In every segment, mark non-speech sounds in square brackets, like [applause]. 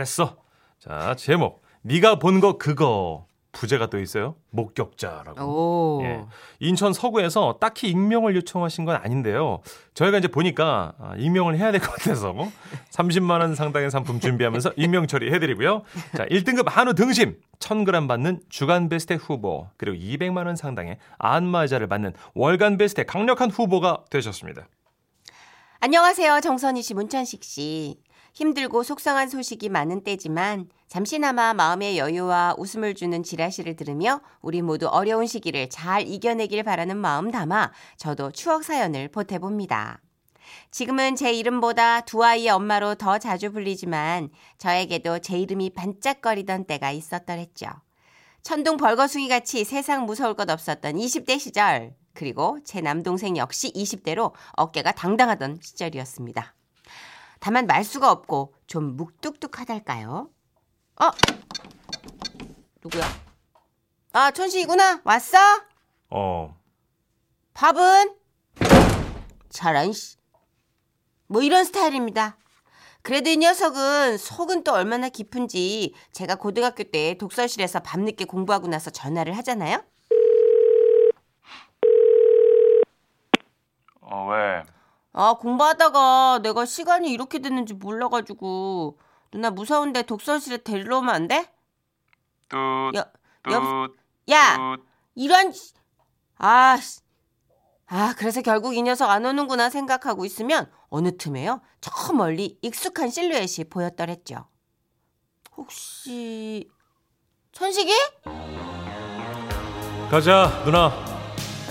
잘했어. 자, 제목. 네가 본 거 그거. 부제가 또 있어요. 목격자라고. 오. 예. 인천 서구에서 딱히 익명을 요청하신 건 아닌데요. 저희가 이제 보니까 아, 익명을 해야 될 것 같아서 30만 원 상당의 상품 준비하면서 익명 처리해드리고요. 자, 1등급 한우 등심 1000g 받는 주간 베스트 후보 그리고 200만 원 상당의 안마자를 받는 월간 베스트 강력한 후보가 되셨습니다. 안녕하세요. 정선희 씨, 문천식 씨. 힘들고 속상한 소식이 많은 때지만 잠시나마 마음의 여유와 웃음을 주는 지라시를 들으며 우리 모두 어려운 시기를 잘 이겨내길 바라는 마음 담아 저도 추억 사연을 보태봅니다. 지금은 제 이름보다 두 아이의 엄마로 더 자주 불리지만 저에게도 제 이름이 반짝거리던 때가 있었더랬죠. 천둥 벌거숭이 같이 세상 무서울 것 없었던 20대 시절 그리고 제 남동생 역시 20대로 어깨가 당당하던 시절이었습니다. 다만 말수가 없고 좀 묵뚝뚝하달까요? 어? 누구야? 아, 천식이구나. 왔어? 어, 밥은? 저런 씨. 뭐 이런 스타일입니다. 그래도 이 녀석은 속은 또 얼마나 깊은지 제가 고등학교 때 독서실에서 밤늦게 공부하고 나서 전화를 하잖아요. 어, 왜? 아, 공부하다가 내가 시간이 이렇게 됐는지 몰라가지고 누나 무서운데 독서실에 데리러 오면 안 돼? 뚜, 여, 여, 야, 이런 씨. 아, 씨. 아, 그래서 결국 이 녀석 안 오는구나 생각하고 있으면 어느 틈에요. 저 멀리 익숙한 실루엣이 보였더랬죠. 혹시 천식이? 가자, 누나.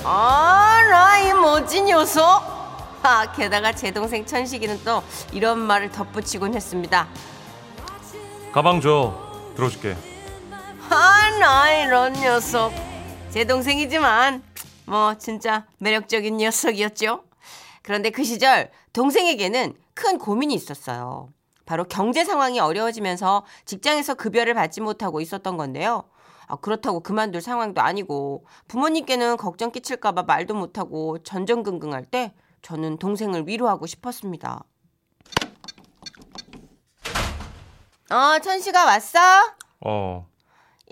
아, 나이 멋진 녀석. 아, 게다가 제 동생 천식이는 또 이런 말을 덧붙이곤 했습니다. 가방 줘. 들어줄게. 아, 나 이런 녀석. 제 동생이지만 뭐 진짜 매력적인 녀석이었죠. 그런데 그 시절 동생에게는 큰 고민이 있었어요. 바로 경제 상황이 어려워지면서 직장에서 급여를 받지 못하고 있었던 건데요. 아, 그렇다고 그만둘 상황도 아니고 부모님께는 걱정 끼칠까봐 말도 못하고 전전긍긍할 때 저는 동생을 위로하고 싶었습니다. 어, 천식아 왔어? 어,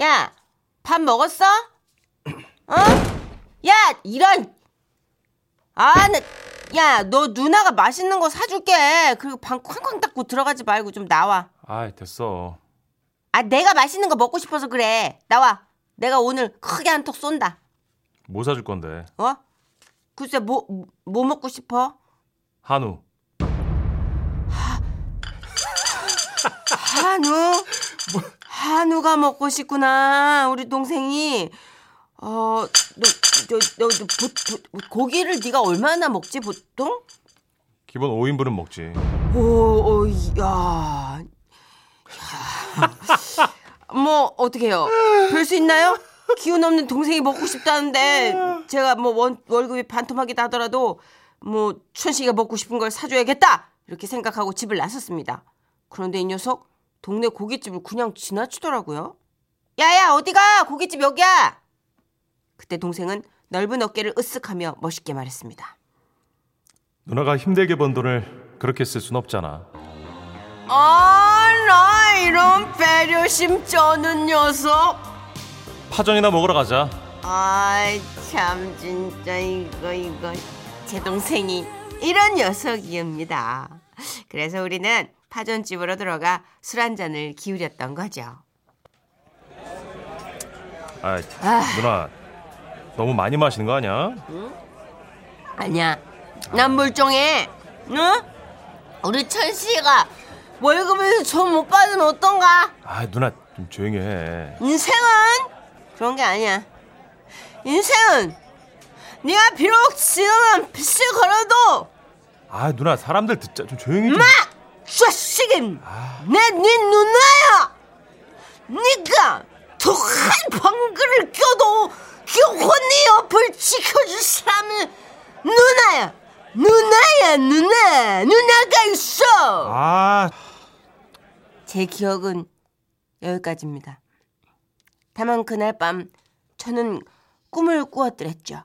야, 밥 먹었어? [clears throat] 어? 야, 이런. 아, 나, 야, 너 누나가 맛있는 거 사줄게. 그리고 방 쾅쾅 닫고 들어가지 말고 좀 나와. 아이, 됐어. 아, 내가 맛있는 거 먹고 싶어서 그래. 나와. 내가 오늘 크게 한 턱 쏜다. 뭐 사줄 건데? 어? 글쎄, 뭐, 뭐 먹고 싶어? 한우. 한우? 한우가 먹고 싶구나. 우리 동생이. 어, 너, 너, 너, 너 보, 보, 고기를 네가 얼마나 먹지, 보통? 기본 5인분은 먹지. 오, 오, 야. 야. 뭐, 어떡해요? 별 수 있나요? 기운 없는 동생이 먹고 싶다는데, 제가 뭐 원, 월급이 반토막이다 하더라도, 뭐, 천식이가 먹고 싶은 걸 사줘야겠다! 이렇게 생각하고 집을 나섰습니다. 그런데 이 녀석, 동네 고깃집을 그냥 지나치더라고요. 야야, 어디가? 고깃집 여기야! 그때 동생은 넓은 어깨를 으쓱하며 멋있게 말했습니다. 누나가 힘들게 번 돈을 그렇게 쓸 순 없잖아. 아, 나 이런 배려심 쩌는 녀석. 파전이나 먹으러 가자. 아이, 참, 진짜, 이거, 이거. 제 동생이 이런 녀석이옵니다. 그래서 우리는 파전집으로 들어가 술 한 잔을 기울였던 거죠. 아, 누나 너무 많이 마시는 거 아니야? 아니야. 난 물종해. 응? 우리 천씨가 월급에서 돈못 받으면 어떤가? 아, 누나 좀 조용히 해. 인생은 그런 게 아니야. 인생은 네가 비록 지금은 빚을 걸어도 아, 누나 사람들 듣자 좀 조용히 좀. 마! 자식은 내네 누나야. 네가 독한 방귀를 껴도 영원히 옆을 지켜줄 사람은 누나야. 누나야 누나 누나가 있어. 아, 제 기억은 여기까지입니다. 다만 그날 밤 저는 꿈을 꾸었더랬죠.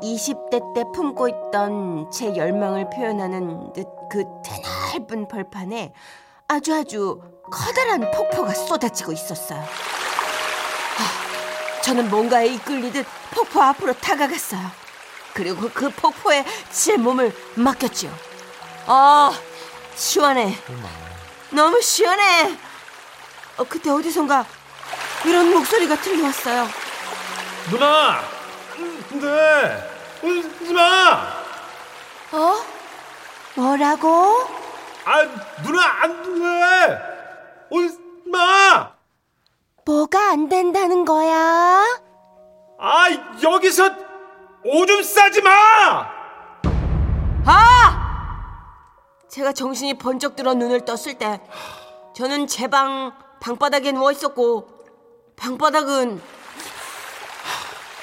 20대 때 품고 있던 제 열망을 표현하는 듯 그 드넓은 벌판에 아주 아주 커다란 폭포가 쏟아지고 있었어요. 아, 저는 뭔가에 이끌리듯 폭포 앞으로 다가갔어요. 그리고 그 폭포에 제 몸을 맡겼죠. 아, 시원해. 너무 시원해. 어, 그때 어디선가 이런 목소리가 들려왔어요. 누나! 근데 울지 마! 어? 뭐라고? 아 누나 안 돼! 울지 마! 뭐가 안 된다는 거야? 아 여기서 오줌 싸지 마! 아! 제가 정신이 번쩍 들어 눈을 떴을 때 저는 제 방 방바닥에 누워 있었고 방바닥은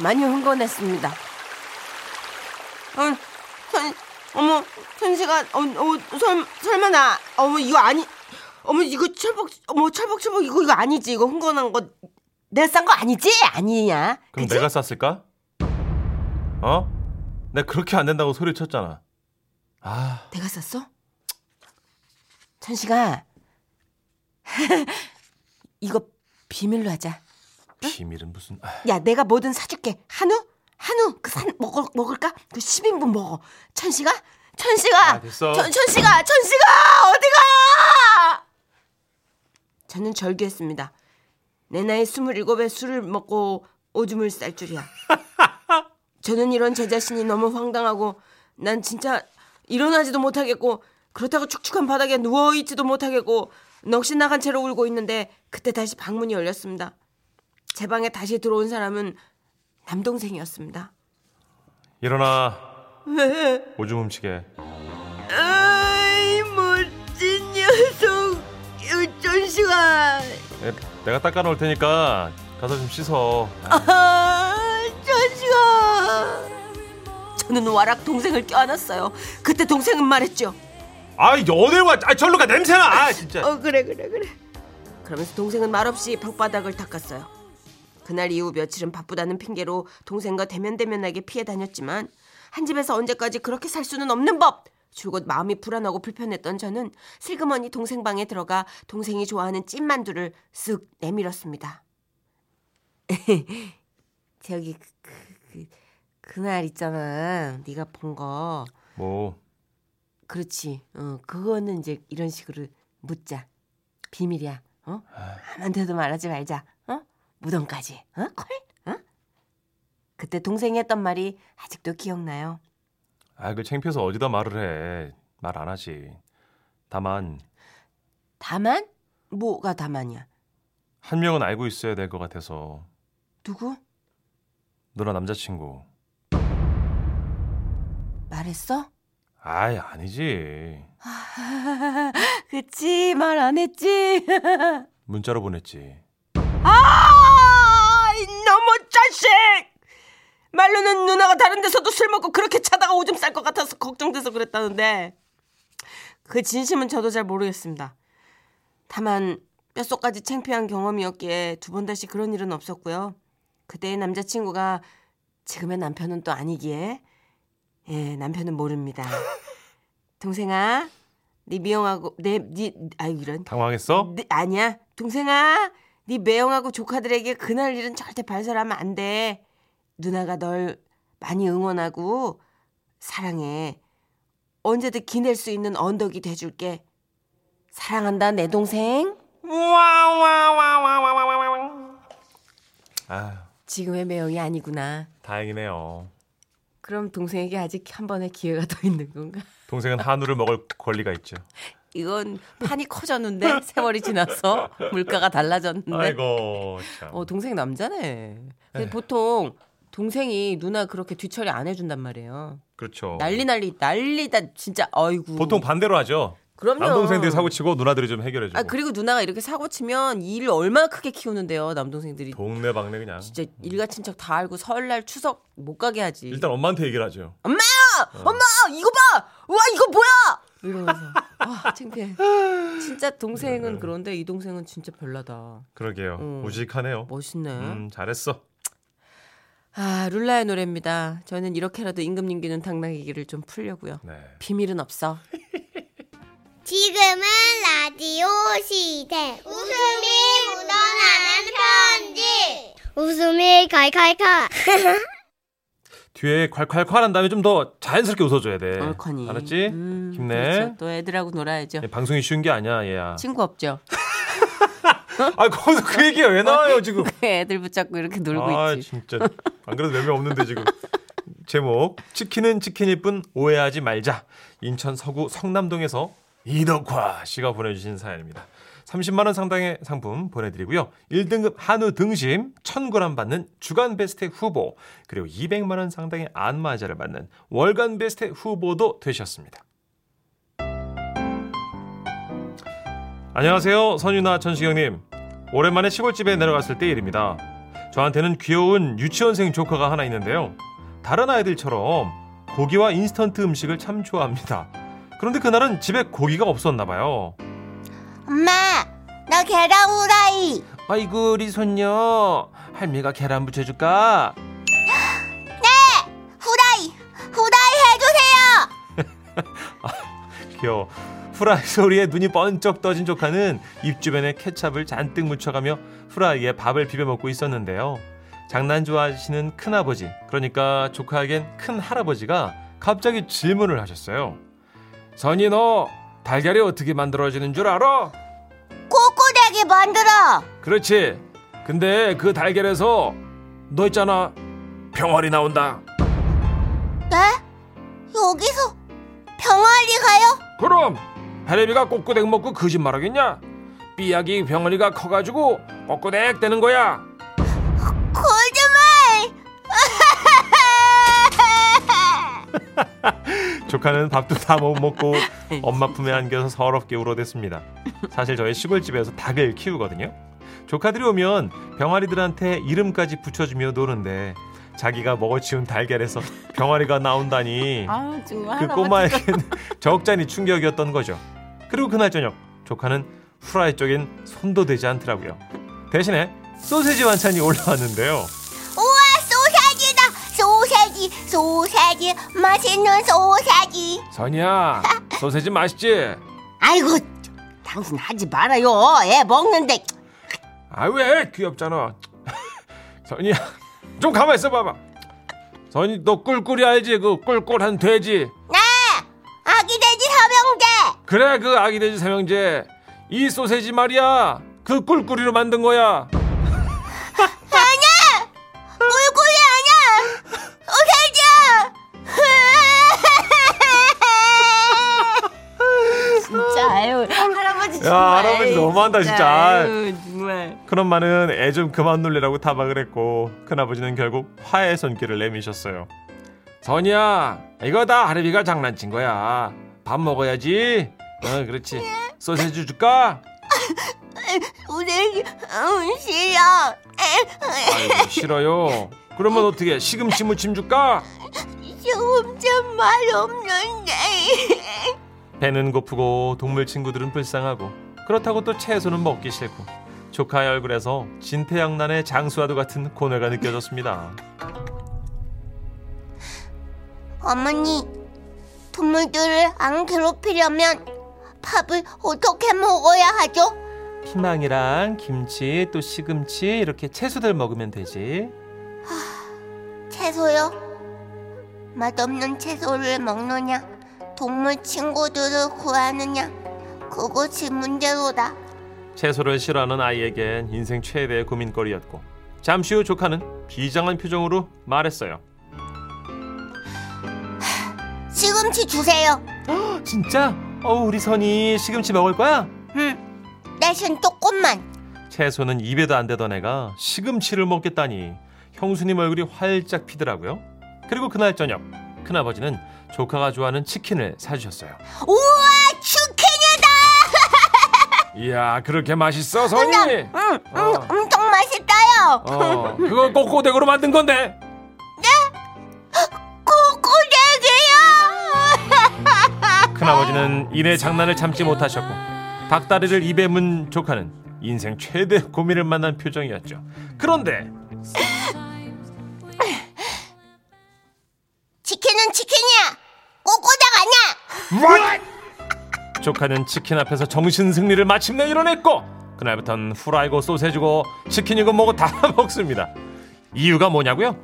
많이 흥건했습니다. 어, 선, 어머, 천시가, 어, 어, 설, 설마 나, 어머, 이거 아니, 어머, 이거 철복, 어머, 철복, 철복, 이거, 이거 아니지. 이거 흥건한 거, 내가 싼 거 아니지? 아니냐? 그럼 그치? 내가 쌌을까? 어? 내가 그렇게 안 된다고 소리쳤잖아. 아 내가 쌌어? 천식아, [laughs] 이거 비밀로 하자. 비밀은 무슨? 아, 야, 내가 뭐든 사줄게. 한우? 한우, 그 산, 먹을, 먹을까? 그 10인분 먹어. 천식아? 천식아! 아, 됐어. 천, 천식아! 천식아! 어디가! 저는 절규했습니다. 내 나이 27에 술을 먹고 오줌을 쌀 줄이야. [laughs] 저는 이런 제 자신이 너무 황당하고 난 진짜 일어나지도 못하겠고 그렇다고 축축한 바닥에 누워 있지도 못하겠고 넋이 나간 채로 울고 있는데 그때 다시 방문이 열렸습니다. 제 방에 다시 들어온 사람은 남동생이었습니다. 일어나 왜? 오줌 훔치게. 아이 멋진 녀석 전시가 내, 내가 닦아놓을 테니까 가서 좀 씻어. 아, 아 전시가 저는 와락 동생을 껴안았어요. 그때 동생은 말했죠. 아 연애와 아 절로 가 냄새나. 아 진짜. 어 그래 그래 그래. 그러면서 동생은 말없이 방바닥을 닦았어요. 그날 이후 며칠은 바쁘다는 핑계로 동생과 대면대면하게 피해 다녔지만 한 집에서 언제까지 그렇게 살 수는 없는 법. 줄곧 마음이 불안하고 불편했던 저는 슬그머니 동생 방에 들어가 동생이 좋아하는 찐만두를 쓱 내밀었습니다. [laughs] 저기 그, 그, 그, 그날 있잖아. 네가 본 거. 뭐 그렇지. 어, 그거는 이제 이런 식으로 묻자. 비밀이야. 어? 아무한테도 말하지 말자. 어? 무덤까지. 어? 콜? 어? 그때 동생이 했던 말이 아직도 기억나요. 아, 그 창피해서 어디다 말을 해. 말 안 하지. 다만 다만? 뭐가 다만이야? 한 명은 알고 있어야 될 것 같아서 누구? 누나 남자친구. 말했어? 아이 아니지. [laughs] 그치 말 안 했지. [laughs] 문자로 보냈지. 아 너무 자식. 말로는 누나가 다른 데서도 술 먹고 그렇게 차다가 오줌 쌀 것 같아서 걱정돼서 그랬다는데 그 진심은 저도 잘 모르겠습니다. 다만 뼛속까지 창피한 경험이었기에 두 번 다시 그런 일은 없었고요. 그때의 남자친구가 지금의 남편은 또 아니기에 예 남편은 모릅니다. [laughs] 동생아, 네 미용하고 내 네 아유 이런 당황했어? 네, 아니야. 동생아, 네 매형하고 조카들에게 그날 일은 절대 발설하면 안 돼. 누나가 널 많이 응원하고 사랑해. 언제든 기댈 수 있는 언덕이 돼줄게. 사랑한다, 내 동생. 아, 지금의 매형이 아니구나. 다행이네요. 그럼 동생에게 아직 한 번의 기회가 더 있는 건가? 동생은 한우를 먹을 권리가 있죠. 이건 판이 커졌는데 [laughs] 세월이 지나서 물가가 달라졌는데. 아이고 참. 어 동생 남자네. 근데 에휴. 보통 동생이 누나 그렇게 뒤처리 안 해준단 말이에요. 그렇죠. 난리 난리 난리다 진짜 아이고. 보통 반대로 하죠. 그럼요. 남동생들이 사고 치고 누나들이 좀 해결해 주고. 아 그리고 누나가 이렇게 사고 치면 일을 얼마나 크게 키우는데요 남동생들이. 동네 방네 그냥. 진짜 일가 친척 다 알고 설날 추석 못 가게 하지. 일단 엄마한테 얘기를 하죠. 엄마 엄마 이거 봐. 와 이거 뭐야? 이러면서 아 창피해. 진짜 동생은 그런데 이 동생은 진짜 별나다. 그러게요. 음. 우직하네요. 멋있네. 음, 잘했어. 아 룰라의 노래입니다. 저는 이렇게라도 임금님 기는 당나귀기를 좀 풀려고요. 네. 비밀은 없어. 지금은 라디오 시대. 웃음이 묻어나는 편지. 웃음이 칼칼칼. [laughs] 뒤에 콸콸콸 한 다음에 좀 더 자연스럽게 웃어줘야 돼. 얼커니. 알았지? 음, 힘내. 그렇죠. 또 애들하고 놀아야죠. 예, 방송이 쉬운 게 아니야, 얘야. 친구 없죠. [laughs] 아, 거기서 그 얘기가 왜 나와요, 지금? [laughs] 애들 붙잡고 이렇게 놀고 아, 있지. 진짜. 안 그래도 몇 명 없는데, 지금. 제목, 치킨은 치킨일 뿐 오해하지 말자. 인천 서구 성남동에서 이덕화 씨가 보내주신 사연입니다. 30만 원 상당의 상품 보내드리고요. 1등급 한우 등심 1000g 받는 주간 베스트 후보, 그리고 200만 원 상당의 안마자를 받는 월간 베스트 후보도 되셨습니다. 안녕하세요. 선유나 천식영님. 오랜만에 시골집에 내려갔을 때 일입니다. 저한테는 귀여운 유치원생 조카가 하나 있는데요. 다른 아이들처럼 고기와 인스턴트 음식을 참 좋아합니다. 그런데 그날은 집에 고기가 없었나 봐요. 엄마, 나 계란 후라이. 아이고 우리 손녀 할미가 계란 부쳐줄까? [gasps] 후라이, 후라이 해주세요. [laughs] 귀여워. 후라이 소리에 눈이 번쩍 떠진 조카는 입 주변에 케찹을 잔뜩 묻혀가며 후라이에 밥을 비벼 먹고 있었는데요. 장난 좋아하시는 큰아버지, 그러니까 조카에겐 큰 할아버지가 갑자기 질문을 하셨어요. 선이 너 달걀이 어떻게 만들어지는 줄 알아? 꼬꼬대기 만들어. 그렇지. 근데 그 달걀에서 너 있잖아. 병아리 나온다. 네? 여기서 병아리 가요? 그럼 해레비가 꼬꼬댁 먹고 거짓말하겠냐? 삐약이 병아리가 커가지고 꼬꼬댁 되는 거야. 조카는 밥도 다 못 먹고 엄마 품에 안겨서 서럽게 울어댔습니다. 사실 저희 시골집에서 닭을 키우거든요. 조카들이 오면 병아리들한테 이름까지 붙여주며 노는데 자기가 먹어치운 달걀에서 병아리가 나온다니 아그 꼬마에겐 [laughs] 적잖이 충격이었던 거죠. 그리고 그날 저녁 조카는 후라이 쪽엔 손도 대지 않더라고요. 대신에 소세지 반찬이 올라왔는데요. 소세지 맛있는 소세지 선이야, [laughs] 소세지 맛있지? 아이고 당신 하지 말아요. 애 먹는데 아 왜 귀엽잖아. [laughs] 선이야, 좀 가만 있어 봐봐. 선이 너 꿀꿀이 알지? 그 꿀꿀한 돼지. 네 아기 돼지 삼형제 그래 그 아기 돼지 삼형제. 이 소세지 말이야. 그 꿀꿀이로 만든 거야. 정말 할아버지 너무한다, 진짜. 아유 정말 큰엄마는 애좀 그만 놀리라고 타박을 했고 큰아버지는 결국 화해 손길을 내미셨어요. 선이야 이거 다 하루비가 장난친 거야. 밥 먹어야지. 어 그렇지. 소세지 줄까? 소세지 음, 싫어 아이고 싫어요. 그러면 어떻게 시금치 무침 줄까? 조금 맛없는데 배는 고프고 동물 친구들은 불쌍하고 그렇다고 또 채소는 먹기 싫고 조카의 얼굴에서 진태양난의 장수와도 같은 고뇌가 느껴졌습니다. 어머니, 동물들을 안 괴롭히려면 밥을 어떻게 먹어야 하죠? 피망이랑 김치 또 시금치 이렇게 채소들 먹으면 되지. 채소요? 맛없는 채소를 먹느냐? 동물 친구들을 구하느냐? 그것이 문제로다. 채소를 싫어하는 아이에겐 인생 최대의 고민거리였고 잠시 후 조카는 비장한 표정으로 말했어요. [sighs] 시금치 주세요. 진짜? 어 우리 선이 시금치 먹을 거야? 응. 대신 조금만. 채소는 입에도 안 대던 애가 시금치를 먹겠다니 형수님 얼굴이 활짝 피더라고요. 그리고 그날 저녁 큰아버지는 조카가 좋아하는 치킨을 사주셨어요. 우와, 치킨이다! [laughs] 이야 그렇게 맛있어 선이? 응, 응, 어. 엄청 맛있어요. 어 그거 꼬꼬댁으로 만든 건데 코코대게요. [laughs] 큰아버지는 이내 장난을 참지 못하셨고 닭다리를 입에 문 조카는 인생 최대 고민을 만난 표정이었죠. 그런데 치킨은 치킨이야. 꼬꼬닭 아니야. What? 조카는 치킨 앞에서 정신 승리를 마침내 이뤄냈고 그날부터는 후라이고 소세지고 치킨이고 뭐고 다 [laughs] 먹습니다. 이유가 뭐냐고요?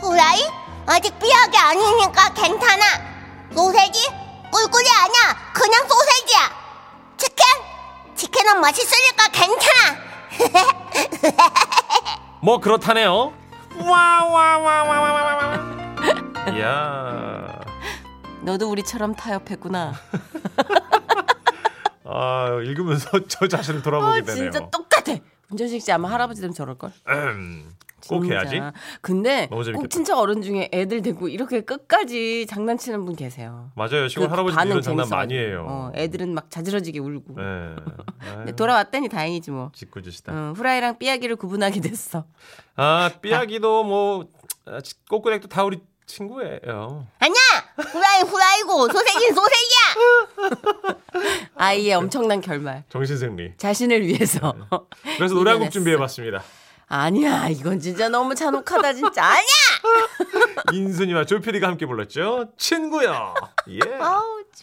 후라이? 아직 삐약이 아니니까 괜찮아. 소세지? 꿀꿀이 아니야. 그냥 소세지야. 치킨? 치킨은 맛있으니까 괜찮아. [laughs] 뭐 그렇다네요. 와와와와와와와. 이야. [laughs] 너도 우리처럼 타협했구나. [laughs] 아 읽으면서 [laughs] 저 자신을 아, 돌아보게 되네요. 진짜 똑같아. 문전식 씨 아마 할아버지 되면 저럴 걸. 음, 꼭. 해야지. 근데. 꼭 진짜 어른 중에 애들 데리고 이렇게 끝까지 장난치는 분 계세요. 맞아요. 시골 그 할아버지 이런 장난. 많이 해요. 어, 애들은 막 자지러지게 울고. 네. 근데 돌아왔다니 다행이지 뭐. 짓궂으시다. 응, 후라이랑 삐약이를 구분하게 됐어. 아 삐약이도 뭐 아, 꼬꾸렉도 다 우리 친구예요. 아니야. 후라이 후라이고 소세지는 소세지야. [laughs] 아이의 엄청난 결말. 정신승리. 자신을 위해서. 그래서 노래 한 곡. [laughs] 준비해봤습니다. 아니야, 이건 진짜 너무 잔혹하다, 진짜. 아니야! [laughs] 인순이와 조피디가 함께 불렀죠. 친구요. 예. 아우,